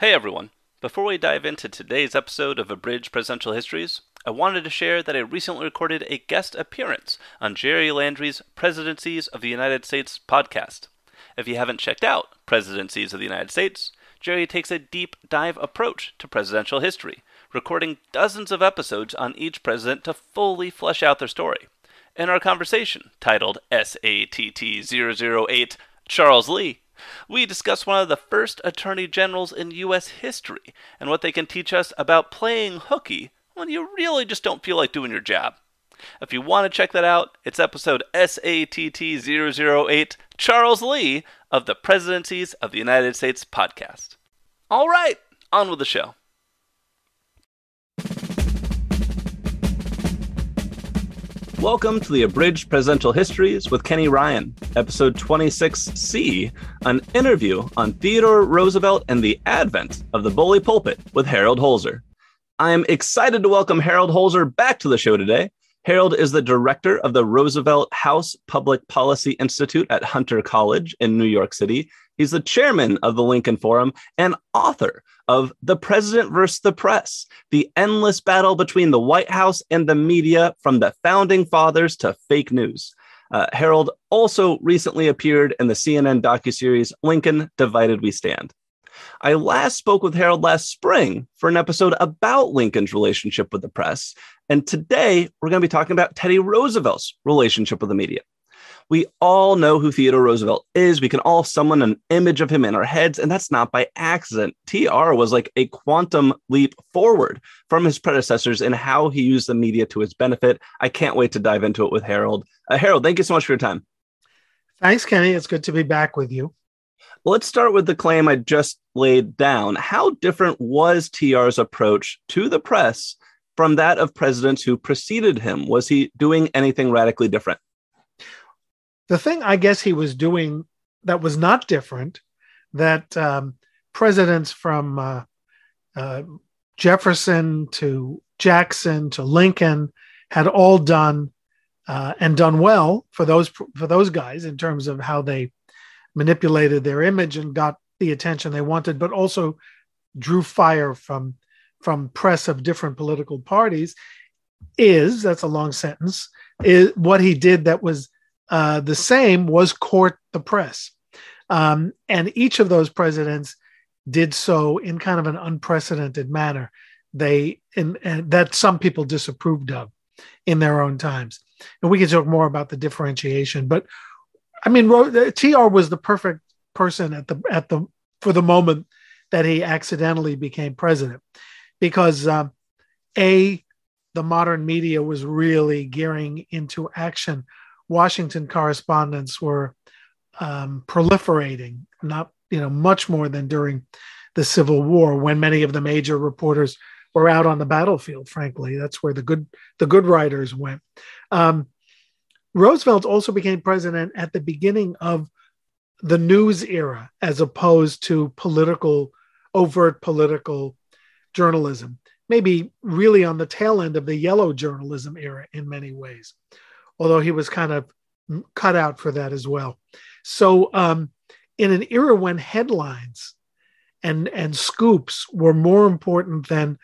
Hey everyone! Before we dive into today's episode of Abridged Presidential Histories, I wanted to share that I recently recorded a guest appearance on Jerry Landry's Presidencies of the United States podcast. If you haven't checked out Presidencies of the United States, Jerry takes a deep dive approach to presidential history, recording dozens of episodes on each president to fully flesh out their story. In our conversation, titled SATT008 Charles Lee, we discuss one of the first attorney generals in U.S. history and what they can teach us about playing hooky when you really just don't feel like doing your job. If you want to check that out, it's episode SATT008 Charles Lee of the Presidencies of the United States podcast. All right, on with the show. Welcome to the Abridged Presidential Histories with Kenny Ryan, episode 26C, an interview on Theodore Roosevelt and the advent of the bully pulpit with Harold Holzer. I am excited to welcome Harold Holzer back to the show today. Harold is the director of the Roosevelt House Public Policy Institute at Hunter College in New York City. He's the chairman of the Lincoln Forum and author of The President versus the Press, the endless battle between the White House and the media from the founding fathers to fake news. Uh, Harold also recently appeared in the CNN docuseries Lincoln Divided We Stand. I last spoke with Harold last spring for an episode about Lincoln's relationship with the press. And today we're going to be talking about Teddy Roosevelt's relationship with the media. We all know who Theodore Roosevelt is. We can all summon an image of him in our heads, and that's not by accident. TR was like a quantum leap forward from his predecessors in how he used the media to his benefit. I can't wait to dive into it with Harold. Uh, Harold, thank you so much for your time. Thanks, Kenny. It's good to be back with you. Let's start with the claim I just laid down. How different was TR's approach to the press from that of presidents who preceded him? Was he doing anything radically different? The thing I guess he was doing that was not different that um, presidents from uh, uh, Jefferson to Jackson to Lincoln had all done uh, and done well for those for those guys in terms of how they manipulated their image and got the attention they wanted, but also drew fire from from press of different political parties. Is that's a long sentence. Is what he did that was uh, the same was court the press. Um, and each of those presidents did so in kind of an unprecedented manner. They and, and that some people disapproved of in their own times. And we can talk more about the differentiation. But I mean, Tr was the perfect person at the at the for the moment that he accidentally became president, because um, a the modern media was really gearing into action Washington correspondents were um, proliferating, not you know much more than during the Civil War, when many of the major reporters were out on the battlefield. Frankly, that's where the good the good writers went. Um, Roosevelt also became president at the beginning of the news era, as opposed to political overt political journalism. Maybe really on the tail end of the yellow journalism era in many ways although he was kind of cut out for that as well. So, um, in an era when headlines and and scoops were more important than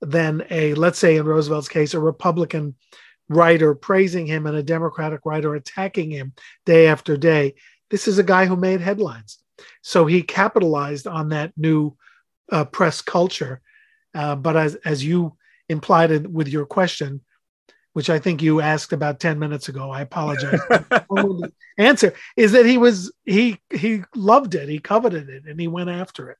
than a let's say in Roosevelt's case a Republican writer praising him and a Democratic writer attacking him day after day. This is a guy who made headlines, so he capitalized on that new uh, press culture. Uh, but as as you implied with your question, which I think you asked about 10 minutes ago. I apologize. answer is that he was he he loved it, he coveted it, and he went after it.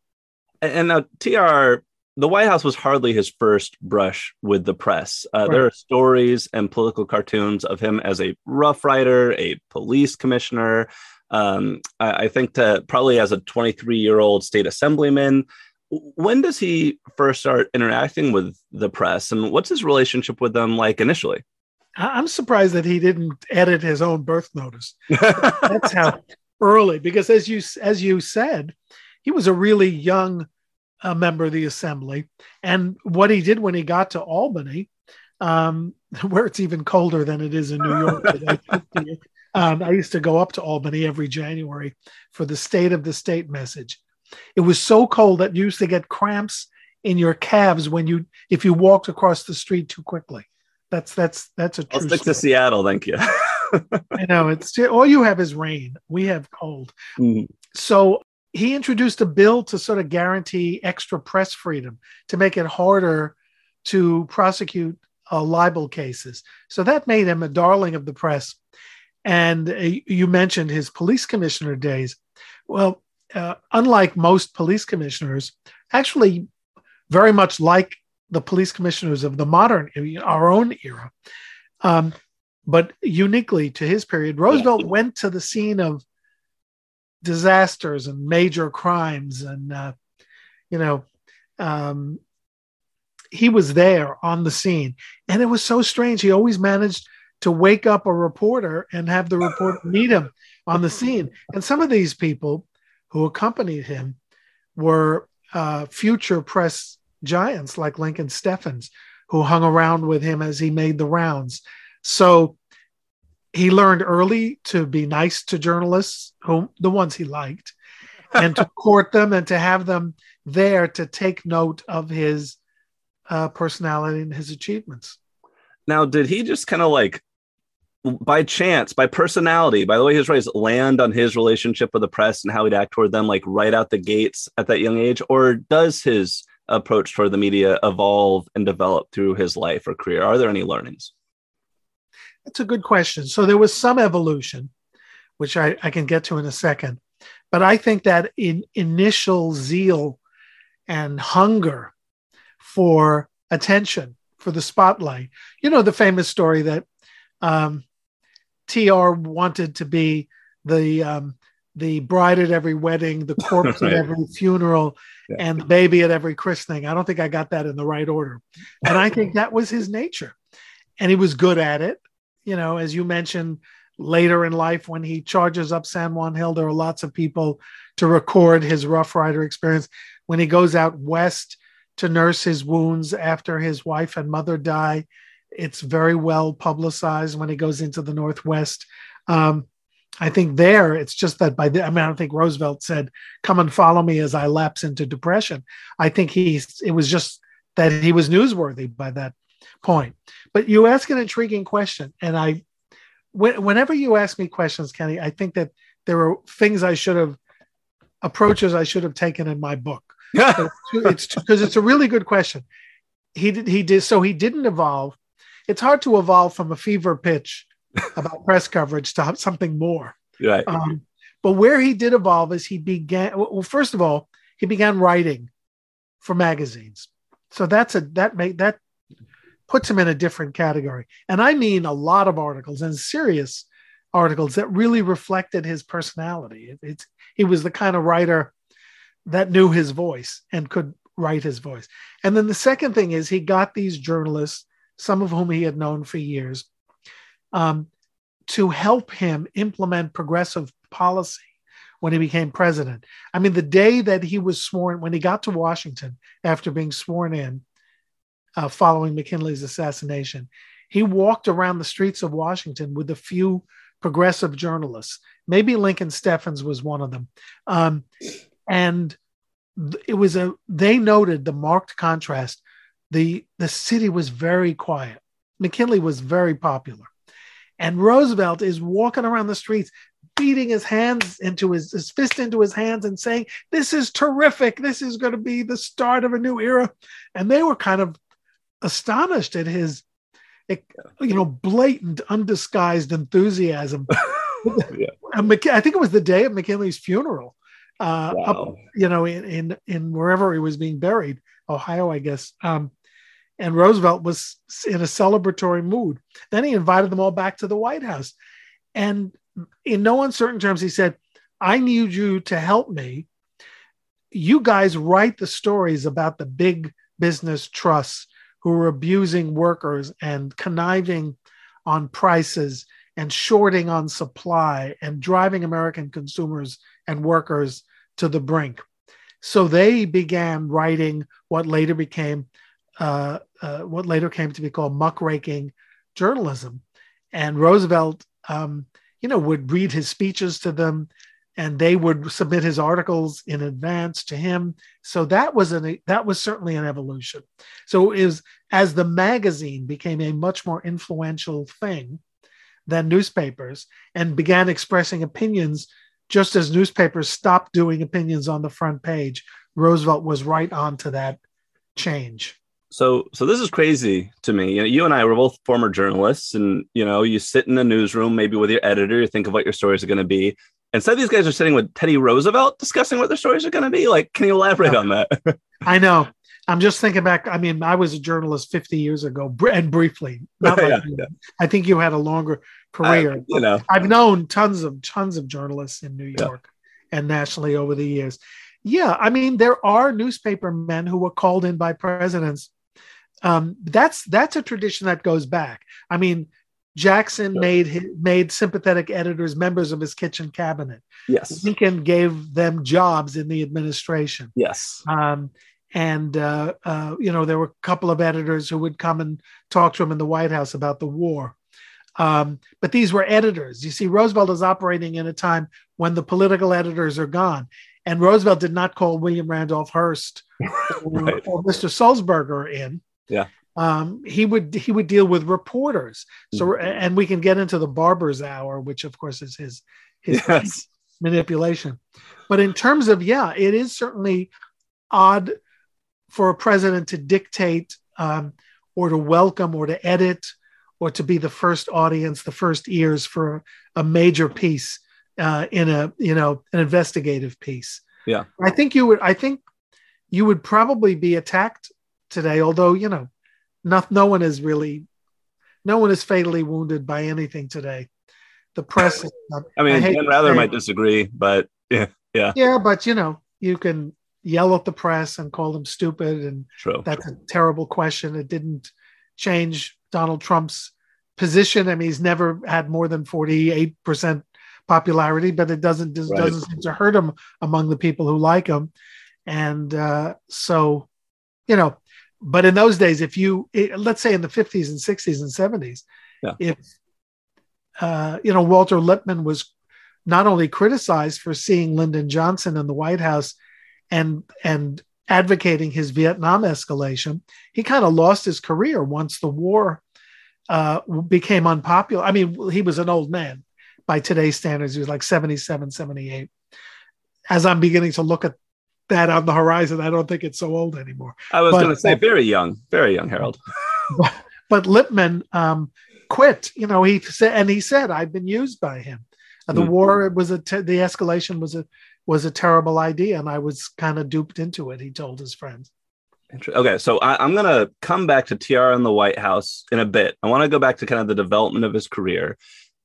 And now TR, the White House was hardly his first brush with the press. Uh, right. There are stories and political cartoons of him as a rough rider, a police commissioner. Um, I, I think that probably as a 23 year old state assemblyman when does he first start interacting with the press and what's his relationship with them like initially? I'm surprised that he didn't edit his own birth notice. That's how early because as you as you said he was a really young uh, member of the assembly and what he did when he got to albany um, where it's even colder than it is in new york today um, i used to go up to albany every january for the state of the state message It was so cold that you used to get cramps in your calves when you if you walked across the street too quickly. That's that's that's a I'll true stick to. Seattle, thank you. I know it's all you have is rain. We have cold. Mhm. So he introduced a bill to sort of guarantee extra press freedom to make it harder to prosecute uh, libel cases. So that made him a darling of the press. And uh, you mentioned his police commissioner days. Well, uh, unlike most police commissioners, actually, very much like the police commissioners of the modern, our own era, um, but uniquely to his period, Roosevelt went to the scene of disasters and major crimes and uh, you know um, he was there on the scene. And it was so strange. He always managed to wake up a reporter and have the reporter meet him on the scene. And some of these people who accompanied him were uh, future press giants like lincoln steffens who hung around with him as he made the rounds so he learned early to be nice to journalists, whom the ones he liked, and to court them and to have them there to take note of his uh, personality and his achievements. Now, did he just kind of like by chance, by personality, by the way his raised, land on his relationship with the press and how he'd act toward them like right out the gates at that young age? Or does his approach toward the media evolve and develop through his life or career? Are there any learnings? That's a good question. So there was some evolution, which I, I can get to in a second. But I think that in initial zeal and hunger for attention, for the spotlight, you know, the famous story that um, TR wanted to be the um, the bride at every wedding, the corpse Right. at every funeral, Yeah. and the baby at every christening. I don't think I got that in the right order. And I think that was his nature. And he was good at it. You know, as you mentioned later in life, when he charges up San Juan Hill, there are lots of people to record his Rough Rider experience. When he goes out west to nurse his wounds after his wife and mother die, it's very well publicized when he goes into the Northwest. Um, I think there it's just that by the, I mean, I don't think Roosevelt said, come and follow me as I lapse into depression. I think he's, it was just that he was newsworthy by that point. But you ask an intriguing question. And I, when, whenever you ask me questions, Kenny, I think that there are things I should have, approaches I should have taken in my book. It's because it's a really good question. He did, he did, so he didn't evolve. It's hard to evolve from a fever pitch about press coverage to something more. right. Um, but where he did evolve is he began. Well, first of all, he began writing for magazines. So that's a that make that puts him in a different category. And I mean a lot of articles and serious articles that really reflected his personality. It, it's he was the kind of writer that knew his voice and could write his voice. And then the second thing is he got these journalists, some of whom he had known for years, um, to help him implement progressive policy when he became president. I mean, the day that he was sworn, when he got to Washington after being sworn in uh, following McKinley's assassination, he walked around the streets of Washington with a few progressive journalists. Maybe Lincoln Steffens was one of them. Um, and it was a, they noted the marked contrast. The, the city was very quiet. McKinley was very popular. And Roosevelt is walking around the streets, beating his hands into his, his fist into his hands and saying, This is terrific. This is going to be the start of a new era. And they were kind of astonished at his, you know, blatant, undisguised enthusiasm. Yeah. I think it was the day of McKinley's funeral, uh, up, you know, in, in in wherever he was being buried, Ohio, I guess. Um, and Roosevelt was in a celebratory mood. Then he invited them all back to the White House, and in no uncertain terms, he said, "I need you to help me. You guys write the stories about the big business trusts who are abusing workers and conniving on prices." And shorting on supply and driving American consumers and workers to the brink. So they began writing what later became uh, uh, what later came to be called muckraking journalism. And Roosevelt, um, you know, would read his speeches to them and they would submit his articles in advance to him. So that was an that was certainly an evolution. So was as the magazine became a much more influential thing than newspapers and began expressing opinions just as newspapers stopped doing opinions on the front page. Roosevelt was right on to that change. So, so this is crazy to me. You know, you and I were both former journalists, and you know, you sit in a newsroom, maybe with your editor, you think of what your stories are going to be. Instead, these guys are sitting with Teddy Roosevelt discussing what their stories are going to be. Like, can you elaborate on that? I know. I'm just thinking back. I mean, I was a journalist 50 years ago, and briefly. Not like yeah, yeah. I think you had a longer career. I, you know, I've known tons of tons of journalists in New York yeah. and nationally over the years. Yeah, I mean, there are newspaper men who were called in by presidents. Um, that's that's a tradition that goes back. I mean, Jackson yeah. made made sympathetic editors members of his kitchen cabinet. Yes, Lincoln gave them jobs in the administration. Yes, um, and uh, uh, you know there were a couple of editors who would come and talk to him in the White House about the war. Um, but these were editors. You see, Roosevelt is operating in a time when the political editors are gone. And Roosevelt did not call William Randolph Hearst or, right. or Mr. Sulzberger in. Yeah. Um, he would he would deal with reporters. So mm-hmm. and we can get into the barber's hour, which of course is his his yes. manipulation. But in terms of yeah, it is certainly odd for a president to dictate um, or to welcome or to edit or to be the first audience, the first ears for a major piece uh, in a you know an investigative piece. Yeah, I think you would. I think you would probably be attacked today, although you know, not no one is really, no one is fatally wounded by anything today. The press. I mean, I Dan Rather might disagree, but yeah, yeah, yeah, but you know, you can yell at the press and call them stupid, and True. that's a terrible question. It didn't change Donald Trump's position. I mean, he's never had more than 48% popularity, but it doesn't right. doesn't seem to hurt him among the people who like him. And uh, so, you know, but in those days, if you it, let's say in the 50s and 60s and 70s, yeah. if uh, you know Walter Lippmann was not only criticized for seeing Lyndon Johnson in the White House and and advocating his Vietnam escalation, he kind of lost his career once the war uh, became unpopular. I mean, he was an old man by today's standards. He was like 77, 78. As I'm beginning to look at that on the horizon, I don't think it's so old anymore. I was going to say very young, very young, Harold. but, but Lippmann um, quit. You know, he said, and he said, "I've been used by him." Uh, the mm-hmm. war was a te- the escalation was a was a terrible idea, and I was kind of duped into it. He told his friends. Okay, so I, am going to come back to TR in the White House in a bit. I want to go back to kind of the development of his career,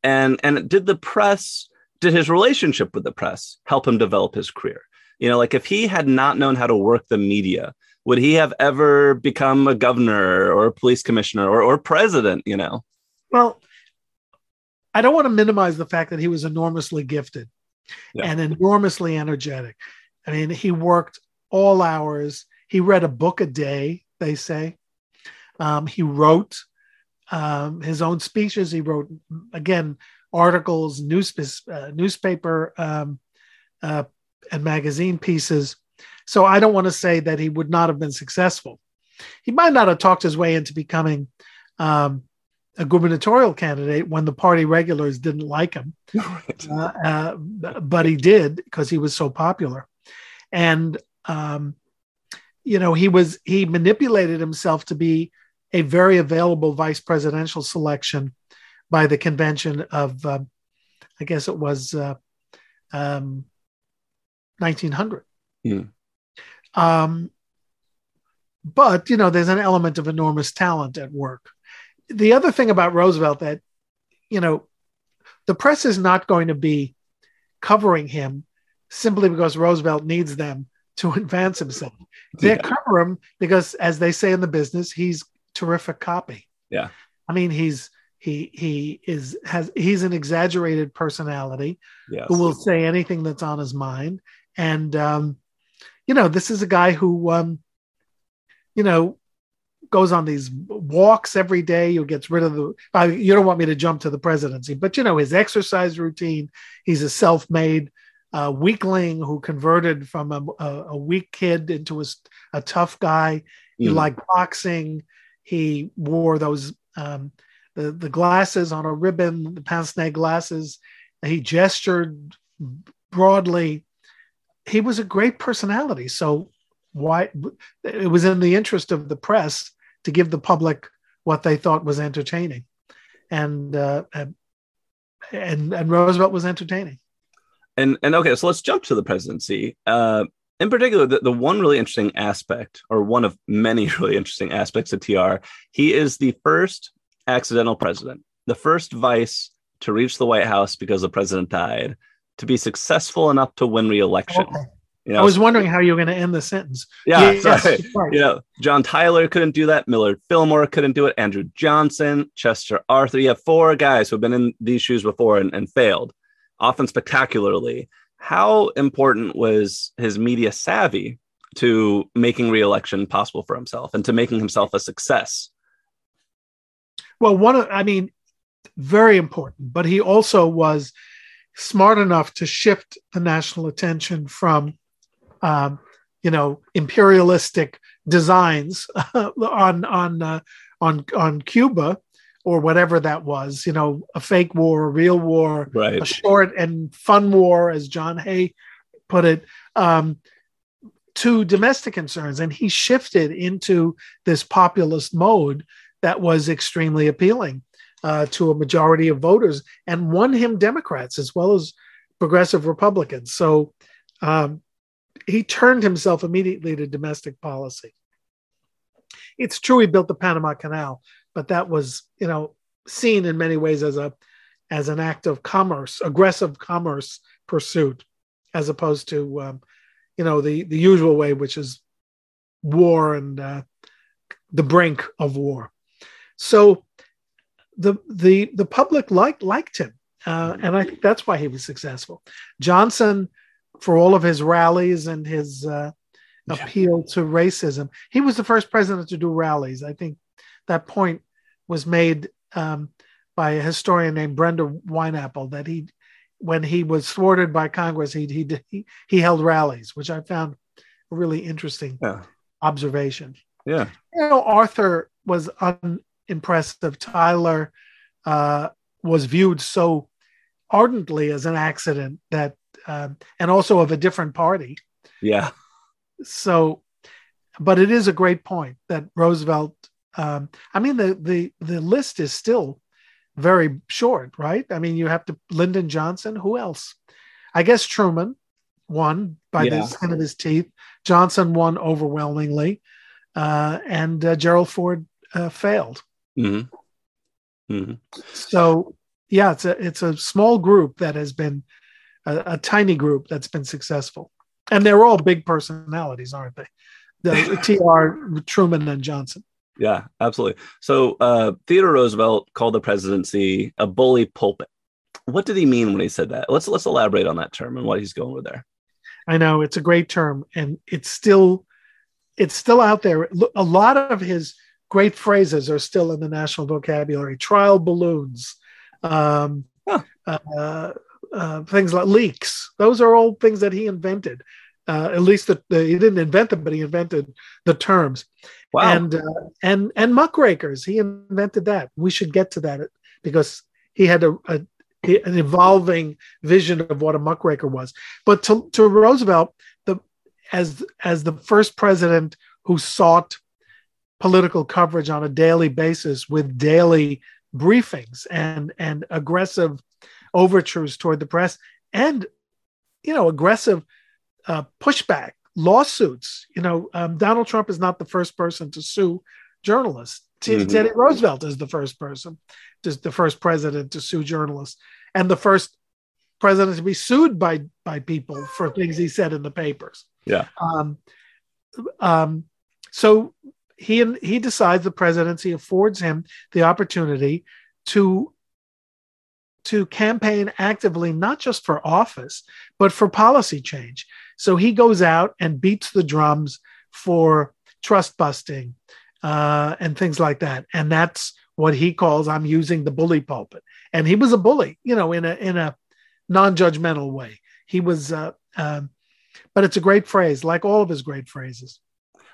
and and did the press, did his relationship with the press help him develop his career? You know, like if he had not known how to work the media, would he have ever become a governor or a police commissioner or or president? You know, well, I don't want to minimize the fact that he was enormously gifted yeah. and enormously energetic. I mean, he worked all hours he read a book a day, they say. Um, he wrote um, his own speeches. He wrote, again, articles, uh, newspaper, um, uh, and magazine pieces. So I don't want to say that he would not have been successful. He might not have talked his way into becoming um, a gubernatorial candidate when the party regulars didn't like him, right. uh, uh, but he did because he was so popular. And um, you know, he was he manipulated himself to be a very available vice presidential selection by the convention of, uh, I guess it was uh, um, 1900. Mm. Um, but you know, there's an element of enormous talent at work. The other thing about Roosevelt that you know, the press is not going to be covering him simply because Roosevelt needs them to advance himself. They yeah. cover him because, as they say in the business, he's terrific copy. Yeah, I mean, he's he he is has he's an exaggerated personality yes. who will say anything that's on his mind, and um, you know, this is a guy who um, you know goes on these walks every day who gets rid of the uh, you don't want me to jump to the presidency but you know his exercise routine he's a self-made a weakling who converted from a, a, a weak kid into a, a tough guy. He Mm. liked boxing. He wore those um, the the glasses on a ribbon, the pince nez glasses. He gestured broadly. He was a great personality. So why it was in the interest of the press to give the public what they thought was entertaining, and uh, and and Roosevelt was entertaining. And and okay, so let's jump to the presidency. Uh, in particular, the, the one really interesting aspect, or one of many really interesting aspects of TR, he is the first accidental president, the first vice to reach the White House because the president died, to be successful enough to win re-election. Okay. You know, I was wondering how you were going to end the sentence. yeah, Yes, sorry. right. You know, John Tyler couldn't do that. Millard Fillmore couldn't do it. Andrew Johnson, Chester Arthur. You have four guys who have been in these shoes before and, and failed, often spectacularly. How important was his media savvy to making reelection possible for himself and to making himself a success? Well, one of, I mean, very important, but he also was smart enough to shift the national attention from, um, you know, imperialistic designs on on uh, on on Cuba or whatever that was, you know, a fake war, a real war, Right. a short and fun war, as John Hay put it, um, to domestic concerns. And he shifted into this populist mode that was extremely appealing uh, to a majority of voters and won him Democrats as well as progressive Republicans. So um, he turned himself immediately to domestic policy. It's true he built the Panama Canal, but that was, you know, seen in many ways as a as an act of commerce, aggressive commerce pursuit, as opposed to, um, you know, the the usual way, which is war and uh, the brink of war. So the the the public liked liked him, uh, and I think that's why he was successful. Johnson, for all of his rallies and his uh, appeal to racism, he was the first president to do rallies. I think that point was made um, by a historian named Brenda Wineapple that he, when he was thwarted by Congress, he he he, he held rallies, which I found a really interesting Yeah. observation Yeah. you know, Arthur was unimpressive. Tyler uh, was viewed so ardently as an accident that, um, and also of a different party. Yeah. So, but it is a great point that Roosevelt. Um, I mean, the the the list is still very short, right? I mean, you have to Lyndon Johnson. Who else? I guess Truman won by Yeah. the skin of his teeth. Johnson won overwhelmingly, uh, and uh, Gerald Ford uh, failed. Hmm hmm So, yeah, it's a it's a small group that has been a, a tiny group that's been successful, and they're all big personalities, aren't they? The T.R. Truman and Johnson. Yeah, absolutely. So uh, Theodore Roosevelt called the presidency a bully pulpit. What did he mean when he said that? Let's let's elaborate on that term and what he's going with there. I know it's a great term, and it's still it's still out there. A lot of his great phrases are still in the national vocabulary. Trial balloons, um, Huh. uh, uh, things like leaks. Those are all things that he invented. Uh, at least the, the, he didn't invent them, but he invented the terms. Wow. And uh, and and muckrakers. He invented that. We should get to that because he had a, a an evolving vision of what a muckraker was. But to, to Roosevelt, the as as the first president who sought political coverage on a daily basis with daily briefings and and aggressive overtures toward the press and you know aggressive uh, pushback lawsuits you know um, donald trump is not the first person to sue journalists Mhm. teddy roosevelt is the first person just the first president to sue journalists and the first president to be sued by by people for things he said in the papers Yeah. um, um, so he he decides the presidency affords him the opportunity to to campaign actively not just for office but for policy change. So he goes out and beats the drums for trust busting uh, and things like that. And that's what he calls i'm using the bully pulpit. And he was a bully you know in a in a non-judgmental way. He was, uh, um, but it's a great phrase, like all of his great phrases.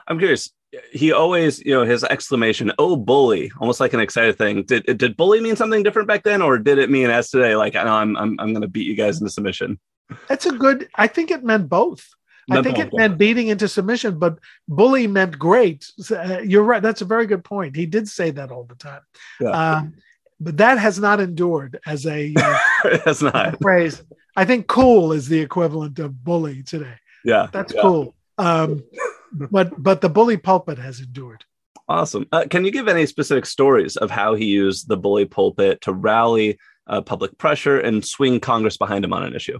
I'm curious. He always, you know, his exclamation, "Oh, bully!" Almost like an excited thing. Did did bully mean something different back then, or did it mean as today? Like, I know I'm I'm I'm going to beat you guys into submission. That's a good. I think it meant both. I think it meant beating into submission, but bully meant great. Uh, you're right. That's a very good point. He did say that all the time. Yeah. Um, but that has not endured as a uh, not phrase. I think cool is the equivalent of bully today. Yeah, that's yeah. cool. Um, but but the bully pulpit has endured. Awesome. Uh, can you give any specific stories of how he used the bully pulpit to rally uh, public pressure and swing Congress behind him on an issue?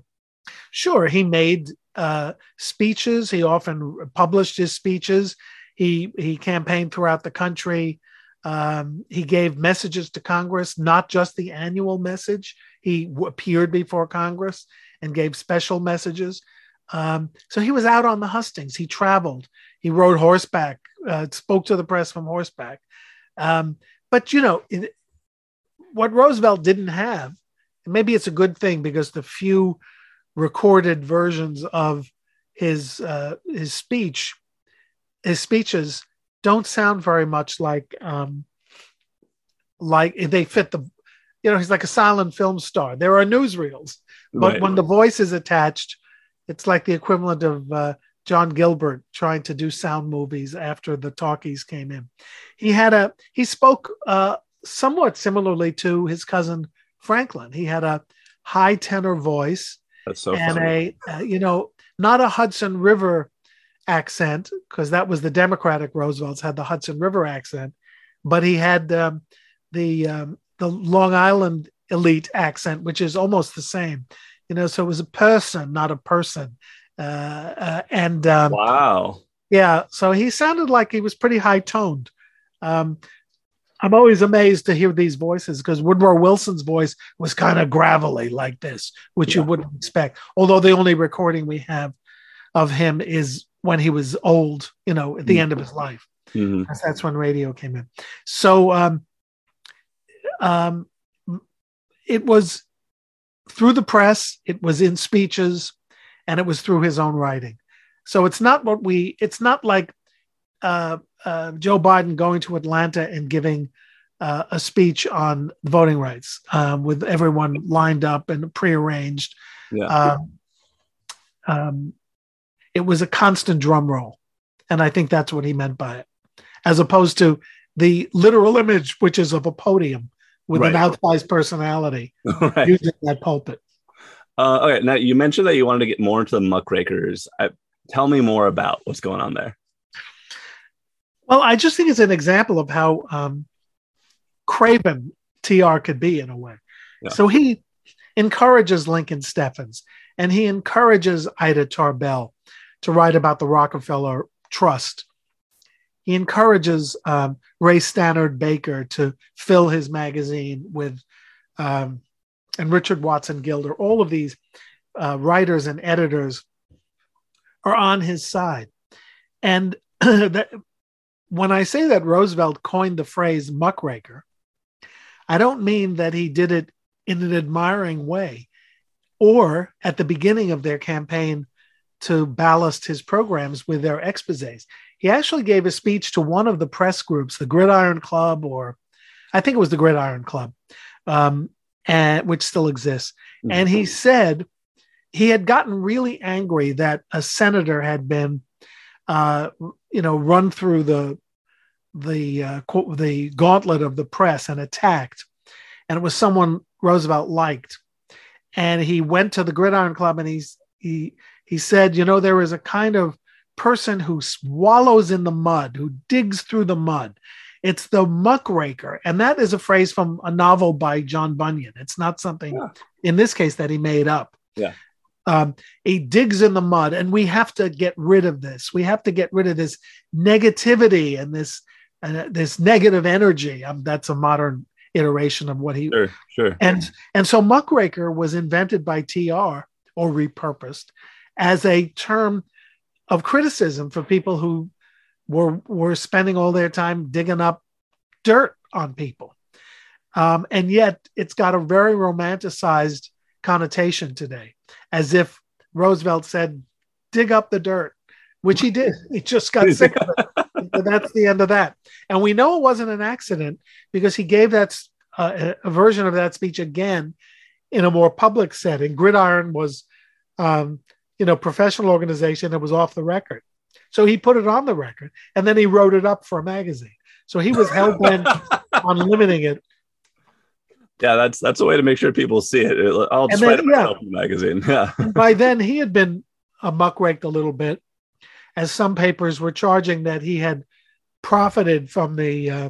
Sure. He made uh, speeches. He often published his speeches. He he campaigned throughout the country. Um, he gave messages to Congress, not just the annual message. He w- appeared before Congress and gave special messages. Um, so he was out on the hustings. He traveled. He rode horseback. Uh, spoke to the press from horseback. Um, but you know, it, what Roosevelt didn't have, maybe it's a good thing because the few recorded versions of his uh, his speech, his speeches don't sound very much like um, like they fit the you know he's like a silent film star there are newsreels but right. when the voice is attached it's like the equivalent of uh, john gilbert trying to do sound movies after the talkies came in he had a he spoke uh, somewhat similarly to his cousin franklin he had a high tenor voice That's so and funny. a uh, you know not a hudson river accent because that was the Democratic Roosevelt's had the Hudson River accent, but he had um, the um, the Long Island elite accent, which is almost the same. You know, so it was a person, not a person. Uh, uh, and um, wow, yeah, so he sounded like he was pretty high toned. Um, I'm always amazed to hear these voices because Woodrow Wilson's voice was kind of gravelly like this, which yeah. you wouldn't expect. Although the only recording we have of him is when he was old, you know, at the mm-hmm. end of his life. Mm-hmm. That's when radio came in. So um, um, it was through the press, it was in speeches, and it was through his own writing. So it's not what we, it's not like uh, uh, Joe Biden going to Atlanta and giving uh, a speech on voting rights um, with everyone lined up and prearranged. Yeah. Um, um it was a constant drum roll. And I think that's what he meant by it, as opposed to the literal image, which is of a podium with right. an outsized personality right. using that pulpit. Uh, okay, now you mentioned that you wanted to get more into the muckrakers. I, tell me more about what's going on there. Well, I just think it's an example of how um, craven TR could be in a way. Yeah. So he encourages Lincoln Steffens and he encourages Ida Tarbell to write about the Rockefeller Trust. He encourages um, Ray Stannard Baker to fill his magazine with, um, and Richard Watson Gilder. All of these uh, writers and editors are on his side. And that, when I say that Roosevelt coined the phrase muckraker, I don't mean that he did it in an admiring way or at the beginning of their campaign to ballast his programs with their exposés. He actually gave a speech to one of the press groups, the Gridiron Club, or I think it was the Gridiron Club, um, and which still exists. Mm-hmm. And he said he had gotten really angry that a senator had been, uh, you know, run through the the uh, the gauntlet of the press and attacked, and it was someone Roosevelt liked. And he went to the Gridiron Club and he's he he said, you know, there is a kind of person who swallows in the mud, who digs through the mud. It's the muckraker. And that is a phrase from a novel by John Bunyan. It's not something, yeah. in this case, that he made up. Yeah. Um, he digs in the mud, and we have to get rid of this. We have to get rid of this negativity and this uh, this negative energy. Um, that's a modern iteration of what he. Sure, sure. And and so muckraker was invented by Tr or repurposed as a term of criticism for people who were were spending all their time digging up dirt on people. Um, and yet it's got a very romanticized connotation today, as if Roosevelt said, dig up the dirt, which he did. He just got sick of it. that's the end of that. And we know it wasn't an accident because he gave that uh, a version of that speech again in a more public setting. Gridiron was, um, you know, professional organization that was off the record. So he put it on the record and then he wrote it up for a magazine. So he was hell bent on limiting it. Yeah, that's that's a way to make sure people see it. I'll just write it yeah, in the magazine. Yeah. by then he had been a muckraked a little bit, as some papers were charging that he had profited from the uh,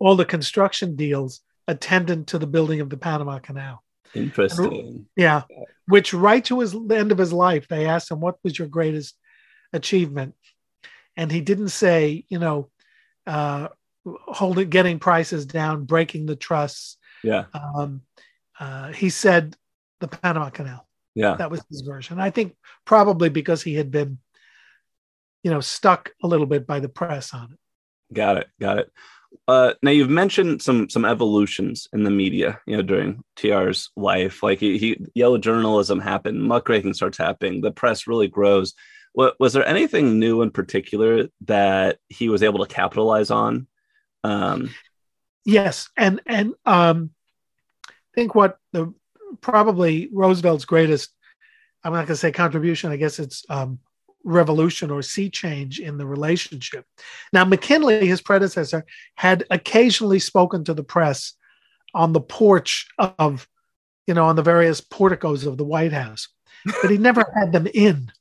all the construction deals attendant to the building of the Panama Canal. Interesting. Yeah, which right to his the end of his life, they asked him, "What was your greatest achievement?" And he didn't say, you know, uh, holding, getting prices down, breaking the trusts. Yeah. Um, uh, he said the Panama Canal. Yeah. That was his version. I think probably because he had been, you know, stuck a little bit by the press on it. Got it. Got it. Uh, now you've mentioned some some evolutions in the media, you know, during TR's life. Like he, he yellow journalism happened, muckraking starts happening, the press really grows. What was there anything new in particular that he was able to capitalize on? Um, yes, and and um, I think what the probably Roosevelt's greatest, I'm not going to say contribution. I guess it's um, revolution or sea change in the relationship. Now, McKinley, his predecessor, had occasionally spoken to the press on the porch of, you know, on the various porticos of the White House, but he never had them in,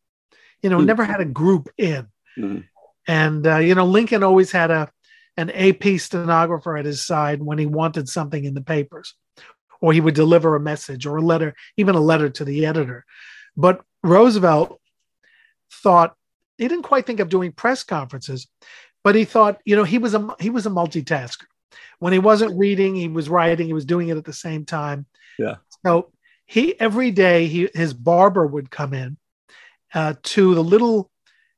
you know, hmm. never had a group in. Mm. And, uh, you know, Lincoln always had a, an AP stenographer at his side when he wanted something in the papers, or he would deliver a message or a letter, even a letter to the editor. But Roosevelt thought he didn't quite think of doing press conferences, but he thought, you know, he was a he was a multitasker. When he wasn't reading, he was writing. He was doing it at the same time. Yeah. So he every day he his barber would come in uh, to the little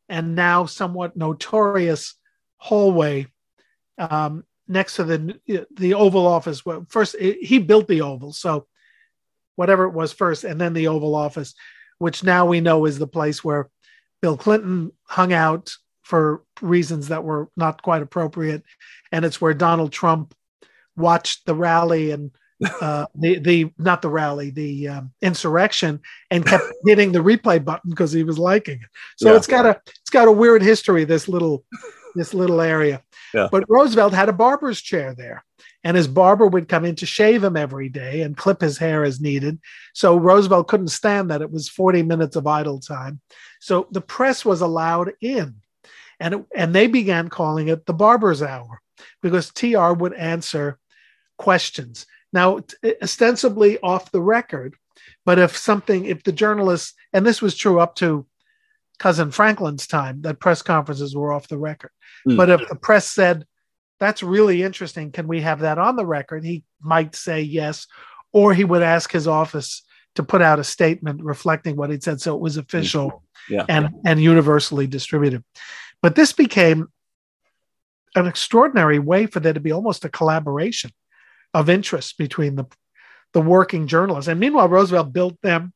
and now somewhat notorious hallway um, next to the the Oval Office. Well, first he built the Oval, so whatever it was first, and then the Oval Office, which now we know is the place where Bill Clinton hung out for reasons that were not quite appropriate, and it's where Donald Trump watched the rally and uh, the the not the rally, the um, insurrection, and kept hitting the replay button because he was liking it. So yeah. it's got a it's got a weird history. This little this little area. Yeah. But Roosevelt had a barber's chair there, and his barber would come in to shave him every day and clip his hair as needed. So Roosevelt couldn't stand that. It was 40 minutes of idle time. So the press was allowed in, and, it, and they began calling it the barber's hour because TR would answer questions. Now, ostensibly off the record, but if something, if the journalists, and this was true up to cousin Franklin's time, that press conferences were off the record. Mm. But if the press said, that's really interesting. Can we have that on the record? He might say yes, or he would ask his office to put out a statement reflecting what he'd said, so it was official yeah. and and universally distributed. But this became an extraordinary way for there to be almost a collaboration of interest between the the working journalists. And meanwhile, Roosevelt built them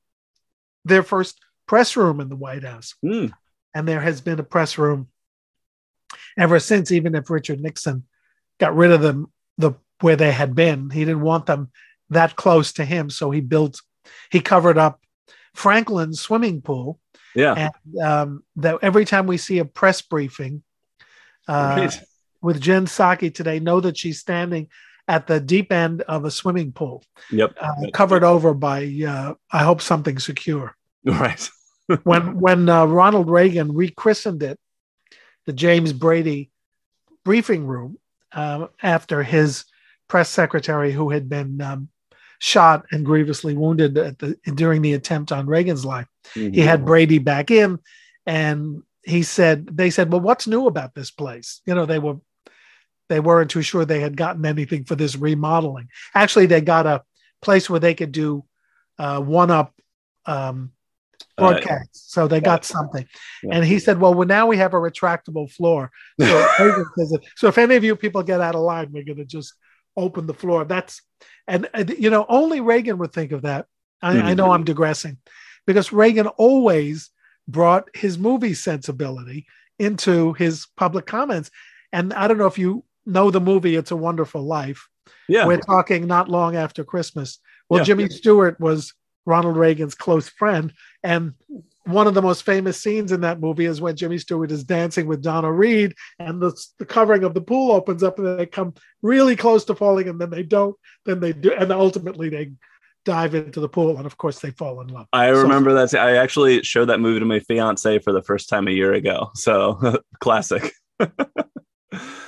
their first press room in the White House, mm. and there has been a press room ever since. Even if Richard Nixon got rid of them the where they had been. He didn't want them that close to him, so he built he covered up Franklin's swimming pool. Yeah, and um, that every time we see a press briefing uh, right. with Jen Psaki today, know that she's standing at the deep end of a swimming pool. Yep, uh, covered over by uh, I hope something secure. Right. when when uh, Ronald Reagan rechristened it, the James Brady briefing room, uh, after his press secretary, who had been um, shot and grievously wounded the, during the attempt on Reagan's life. Mm-hmm. He had Brady back in, and he said, "They said, well, what's new about this place? You know, they were." They weren't too sure they had gotten anything for this remodeling. Actually, they got a place where they could do uh, one up um, broadcast. Uh, so they got something. And he said, Well, well, now we have a retractable floor. So, so if any of you people get out of line, we're going to just open the floor. That's, and, you know, only Reagan would think of that. I, mm-hmm. I know I'm digressing, because Reagan always brought his movie sensibility into his public comments. And I don't know if you know the movie It's a Wonderful Life. Yeah. We're talking not long after Christmas. Well, Yeah. Jimmy Stewart was Ronald Reagan's close friend. And one of the most famous scenes in that movie is when Jimmy Stewart is dancing with Donna Reed and the, the covering of the pool opens up and they come really close to falling and then they don't, then they do. And ultimately they dive into the pool. And of course they fall in love. I So- remember that. I actually showed that movie to my fiance for the first time a year ago. So classic.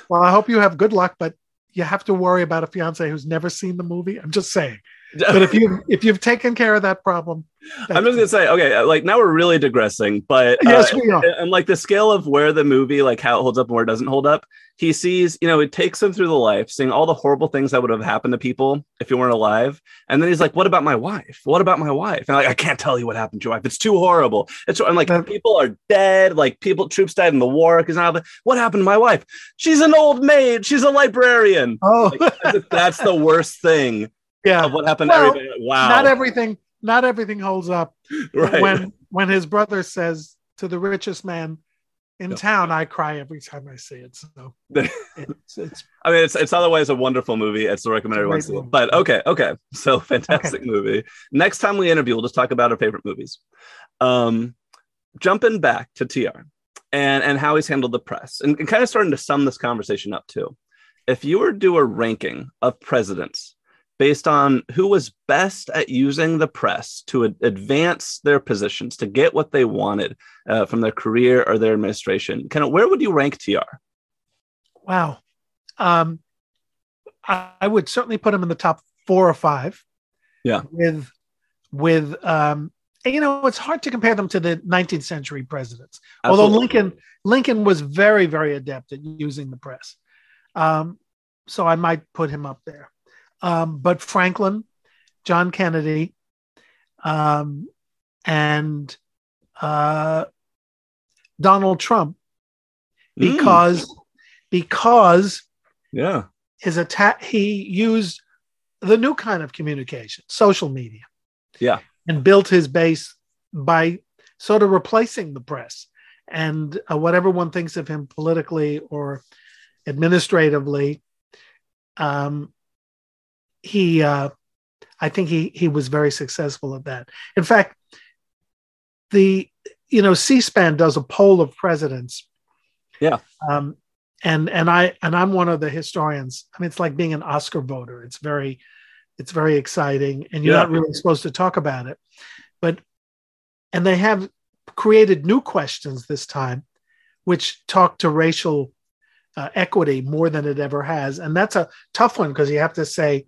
Well, I hope you have good luck, but you have to worry about a fiance who's never seen the movie. I'm just saying. But if you if you've taken care of that problem, I'm just gonna say, okay, like now we're really digressing, but uh, yes, we are. and like the scale of where the movie, like how it holds up and where it doesn't hold up, he sees, you know, it takes him through the life, seeing all the horrible things that would have happened to people if you weren't alive, and then he's like, "What about my wife? What about my wife?" And like, I can't tell you what happened to your wife. It's too horrible. It's I'm like, That- people are dead. Like people, troops died in the war. Because now, what happened to my wife? She's an old maid. She's a librarian. Oh, if That's the worst thing yeah. of what happened. Well, to everybody. Wow. Not everything. Not everything holds up. right. When when his brother says to the richest man in town, I cry every time I see it. So it's, it's I mean, it's it's otherwise a wonderful movie. It's a recommend It's a everyone great see it. movie. But okay, okay. So fantastic movie. Next time we interview, we'll just talk about our favorite movies. Um, jumping back to TR and and how he's handled the press and, and kind of starting to sum this conversation up too. If you were to do a ranking of presidents based on who was best at using the press to ad- advance their positions to get what they wanted uh, from their career or their administration, kind of where would you rank TR? wow. Um, I, I would certainly put him in the top four or five. Yeah. With with um, you know, it's hard to compare them to the 19th century presidents. Although Lincoln Lincoln was very very adept at using the press, um, so I might put him up there. Um, but Franklin, John Kennedy, um, and uh, Donald Trump, Mm, because because yeah. his attack he used the new kind of communication, social media, Yeah. and built his base by sort of replacing the press and uh, whatever one thinks of him politically or administratively um, he uh, i think he he was very successful at that. In fact the you know c-span does a poll of presidents. Yeah. um, and and i and i'm one of the historians. I mean it's like being an oscar voter. It's very it's very exciting and you're Yeah. not really supposed to talk about it. But and they have created new questions this time which talk to racial uh, equity more than it ever has. And that's a tough one because you have to say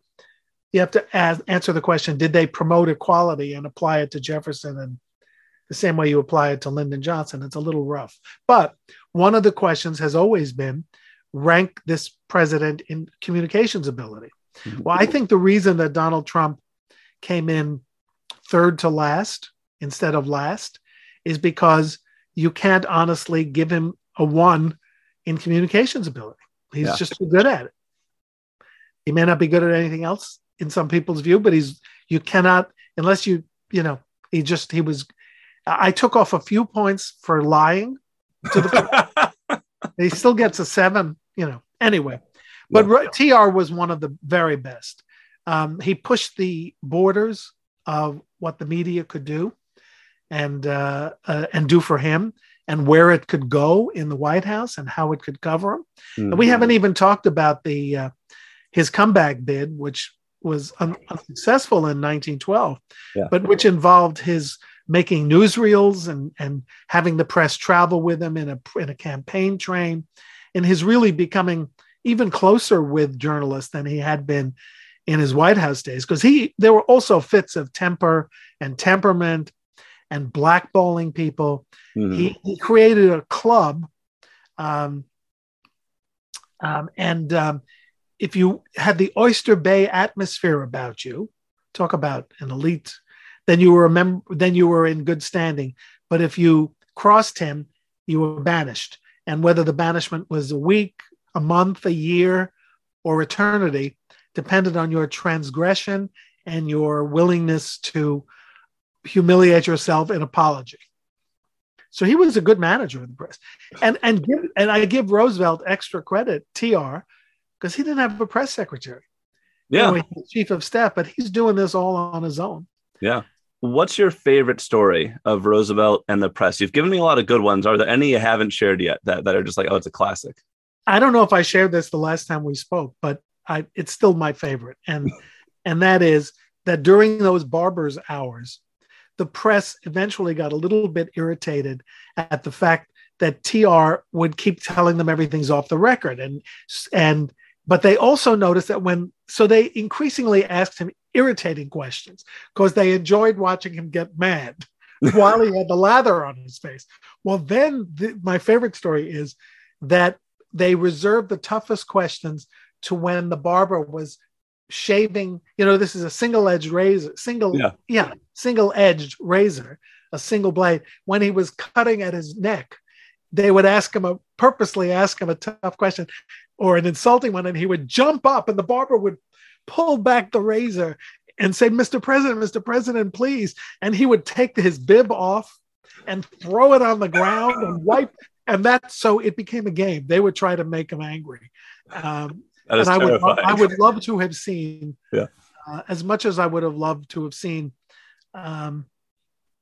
you have to ask, answer the question did they promote equality and apply it to jefferson and the same way you apply it to lyndon johnson it's a little rough but one of the questions has always been rank this president in communications ability mm-hmm. well i think the reason that donald trump came in third to last instead of last is because you can't honestly give him a one in communications ability. He's Yeah. just too good at it. He may not be good at anything else in some people's view, but he's you cannot unless you you know he just he was. I took off a few points for lying to the. he still gets a seven, you know. Anyway, but Yeah. Tr was one of the very best. Um, he pushed the borders of what the media could do, and uh, uh, and do for him, and where it could go in the White House, and how it could cover him. And we haven't even talked about the uh, his comeback bid, which was un- unsuccessful in 1912, Yeah. but which involved his making newsreels and and having the press travel with him in a in a campaign train, and his really becoming even closer with journalists than he had been in his White House days. Because he there were also fits of temper and temperament and blackballing people Mhm. he, he created a club um, um, and um, if you had the oyster bay atmosphere about you talk about an elite then you were a mem- then you were in good standing but if you crossed him you were banished and whether the banishment was a week a month a year or eternity depended on your transgression and your willingness to humiliate yourself in apology. So he was a good manager of the press. And and give, and I give Roosevelt extra credit, TR, because he didn't have a press secretary. Yeah. You know, chief of staff, but he's doing this all on his own. Yeah. What's your favorite story of Roosevelt and the press? You've given me a lot of good ones. Are there any you haven't shared yet that, that are just like, oh, it's a classic? I don't know if I shared this the last time we spoke, but I, it's still my favorite. And and that is that during those barber's hours, the press eventually got a little bit irritated at the fact that TR would keep telling them everything's off the record and and but they also noticed that when so they increasingly asked him irritating questions because they enjoyed watching him get mad while he had the lather on his face. Well, then the, my favorite story is that they reserved the toughest questions to when the barber was shaving. You know, this is a single edged razor, single, yeah, yeah single edged razor, a single blade. When he was cutting at his neck, they would ask him a purposely ask him a tough question or an insulting one, and he would jump up, and the barber would pull back the razor and say, Mr. President, Mr. President, please. And he would take his bib off and throw it on the ground and wipe. And that, so it became a game. They would try to make him angry. Um, and I would, I would love to have seen, yeah. uh, as much as I would have loved to have seen, um,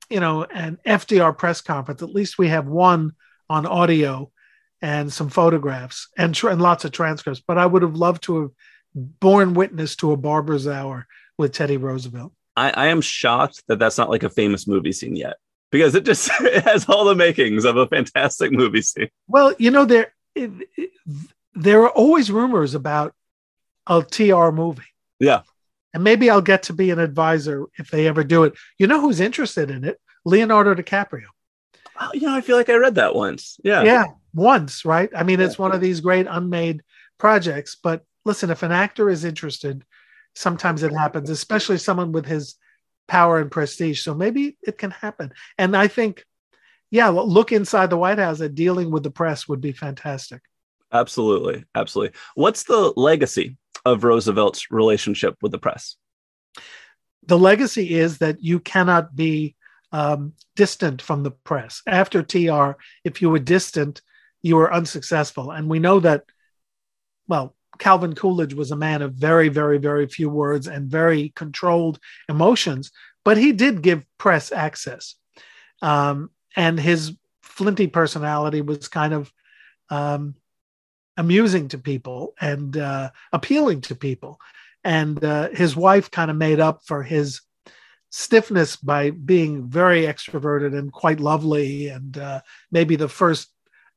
you know, an FDR press conference. At least we have one on audio and some photographs and, tr- and lots of transcripts. But I would have loved to have borne witness to a barber's hour with Teddy Roosevelt. I, I am shocked that that's not like a famous movie scene yet because it just it has all the makings of a fantastic movie scene. Well, you know there it, it, there are always rumors about a TR movie. Yeah. And maybe I'll get to be an advisor if they ever do it. You know who's interested in it? Leonardo DiCaprio. Oh, you know, I feel like I read that once. Yeah. Yeah, once, right? I mean, it's one of these great unmade projects, but listen, if an actor is interested, sometimes it happens, especially someone with his power and prestige. So maybe it can happen. And I think, yeah, look inside the White House at dealing with the press would be fantastic. Absolutely. Absolutely. What's the legacy of Roosevelt's relationship with the press? The legacy is that you cannot be um, distant from the press. After TR, if you were distant, you were unsuccessful. And we know that, well, Calvin Coolidge was a man of very, very, very few words and very controlled emotions, but he did give press access. Um, and his flinty personality was kind of um, amusing to people and uh, appealing to people. And uh, his wife kind of made up for his stiffness by being very extroverted and quite lovely, and uh, maybe the first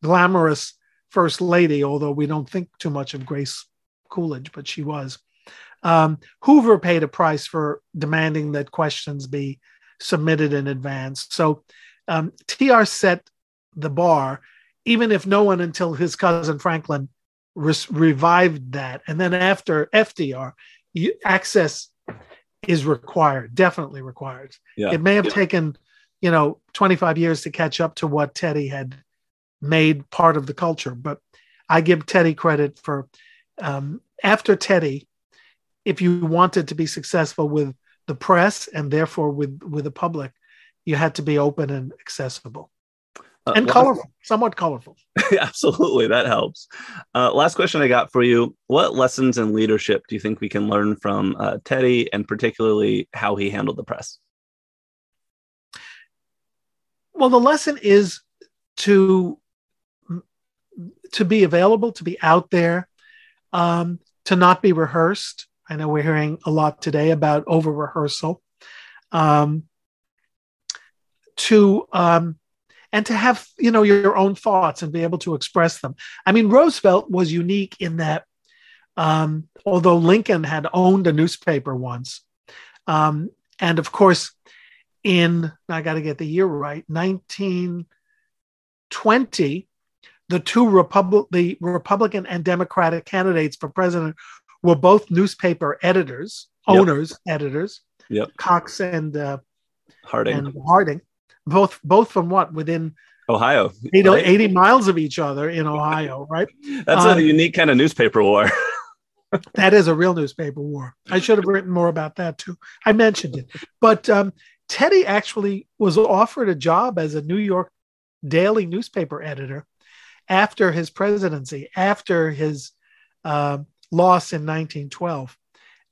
glamorous first lady, although we don't think too much of Grace Coolidge, but she was. Um, Hoover paid a price for demanding that questions be submitted in advance. So um, TR set the bar, even if no one until his cousin Franklin re- revived that. And then after FDR, you, access is required, definitely required. Yeah. It may have taken, you know, 25 years to catch up to what Teddy had made part of the culture. But I give Teddy credit for um, after Teddy, if you wanted to be successful with the press and therefore with with the public, you had to be open and accessible. Uh, and colorful, somewhat colorful. Absolutely, that helps. Uh, last question I got for you: What lessons in leadership do you think we can learn from uh, Teddy, and particularly how he handled the press? Well, the lesson is to to be available, to be out there, um, to not be rehearsed. I know we're hearing a lot today about over rehearsal. Um, to um, and to have you know your own thoughts and be able to express them. I mean, Roosevelt was unique in that um, although Lincoln had owned a newspaper once, um, and of course, in I got to get the year right, 1920, the two Republic, the Republican and Democratic candidates for president were both newspaper editors, owners, yep. editors. Yep. Cox and uh, Harding. And Harding, both both from what within Ohio, 80, right? 80 miles of each other in Ohio, right? That's um, a unique kind of newspaper war. that is a real newspaper war. I should have written more about that too. I mentioned it, but um, Teddy actually was offered a job as a New York daily newspaper editor after his presidency, after his uh, loss in 1912,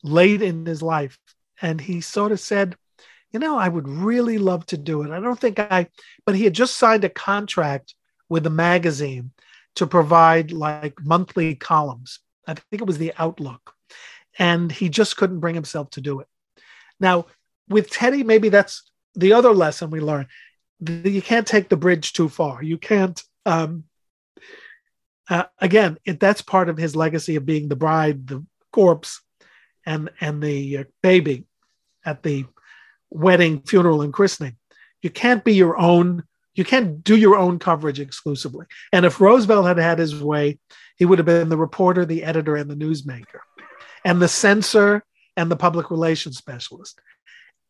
late in his life. And he sort of said, you know, I would really love to do it. I don't think I, but he had just signed a contract with a magazine to provide like monthly columns. I think it was the Outlook. And he just couldn't bring himself to do it. Now, with Teddy, maybe that's the other lesson we learned. You can't take the bridge too far. You can't, um, uh, again, it, that's part of his legacy of being the bride, the corpse, and and the uh, baby at the wedding, funeral, and christening. You can't be your own. You can't do your own coverage exclusively. And if Roosevelt had had his way, he would have been the reporter, the editor, and the newsmaker, and the censor and the public relations specialist.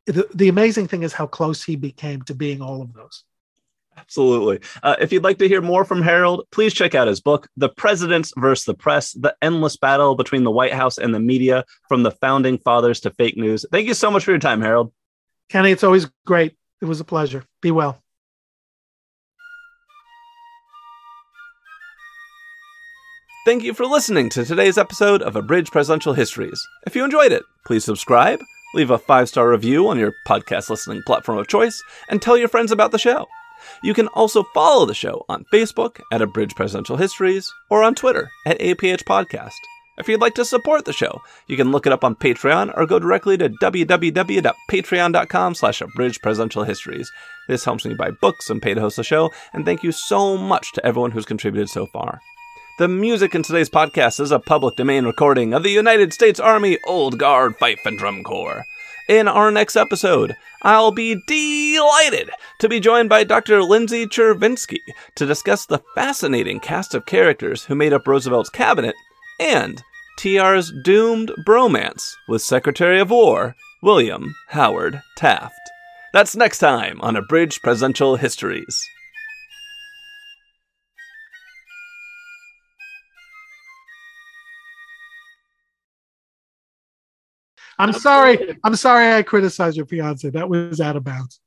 The, the amazing thing is how close he became to being all of those. Absolutely. Uh, if you'd like to hear more from Harold, please check out his book, The Presidents versus the Press The Endless Battle Between the White House and the Media From the Founding Fathers to Fake News. Thank you so much for your time, Harold. Kenny, it's always great. It was a pleasure. Be well. Thank you for listening to today's episode of Abridged Presidential Histories. If you enjoyed it, please subscribe, leave a five star review on your podcast listening platform of choice, and tell your friends about the show. You can also follow the show on Facebook at Abridged Presidential Histories or on Twitter at APH Podcast. If you'd like to support the show, you can look it up on Patreon or go directly to www.patreon.com slash presidential histories. This helps me buy books and pay to host the show, and thank you so much to everyone who's contributed so far. The music in today's podcast is a public domain recording of the United States Army Old Guard Fife and Drum Corps. In our next episode, I'll be delighted to be joined by Dr. Lindsay Chervinsky to discuss the fascinating cast of characters who made up Roosevelt's cabinet and TR's doomed bromance with Secretary of War William Howard Taft. That's next time on Abridged Presidential Histories. I'm sorry. I'm sorry I criticized your fiance. That was out of bounds.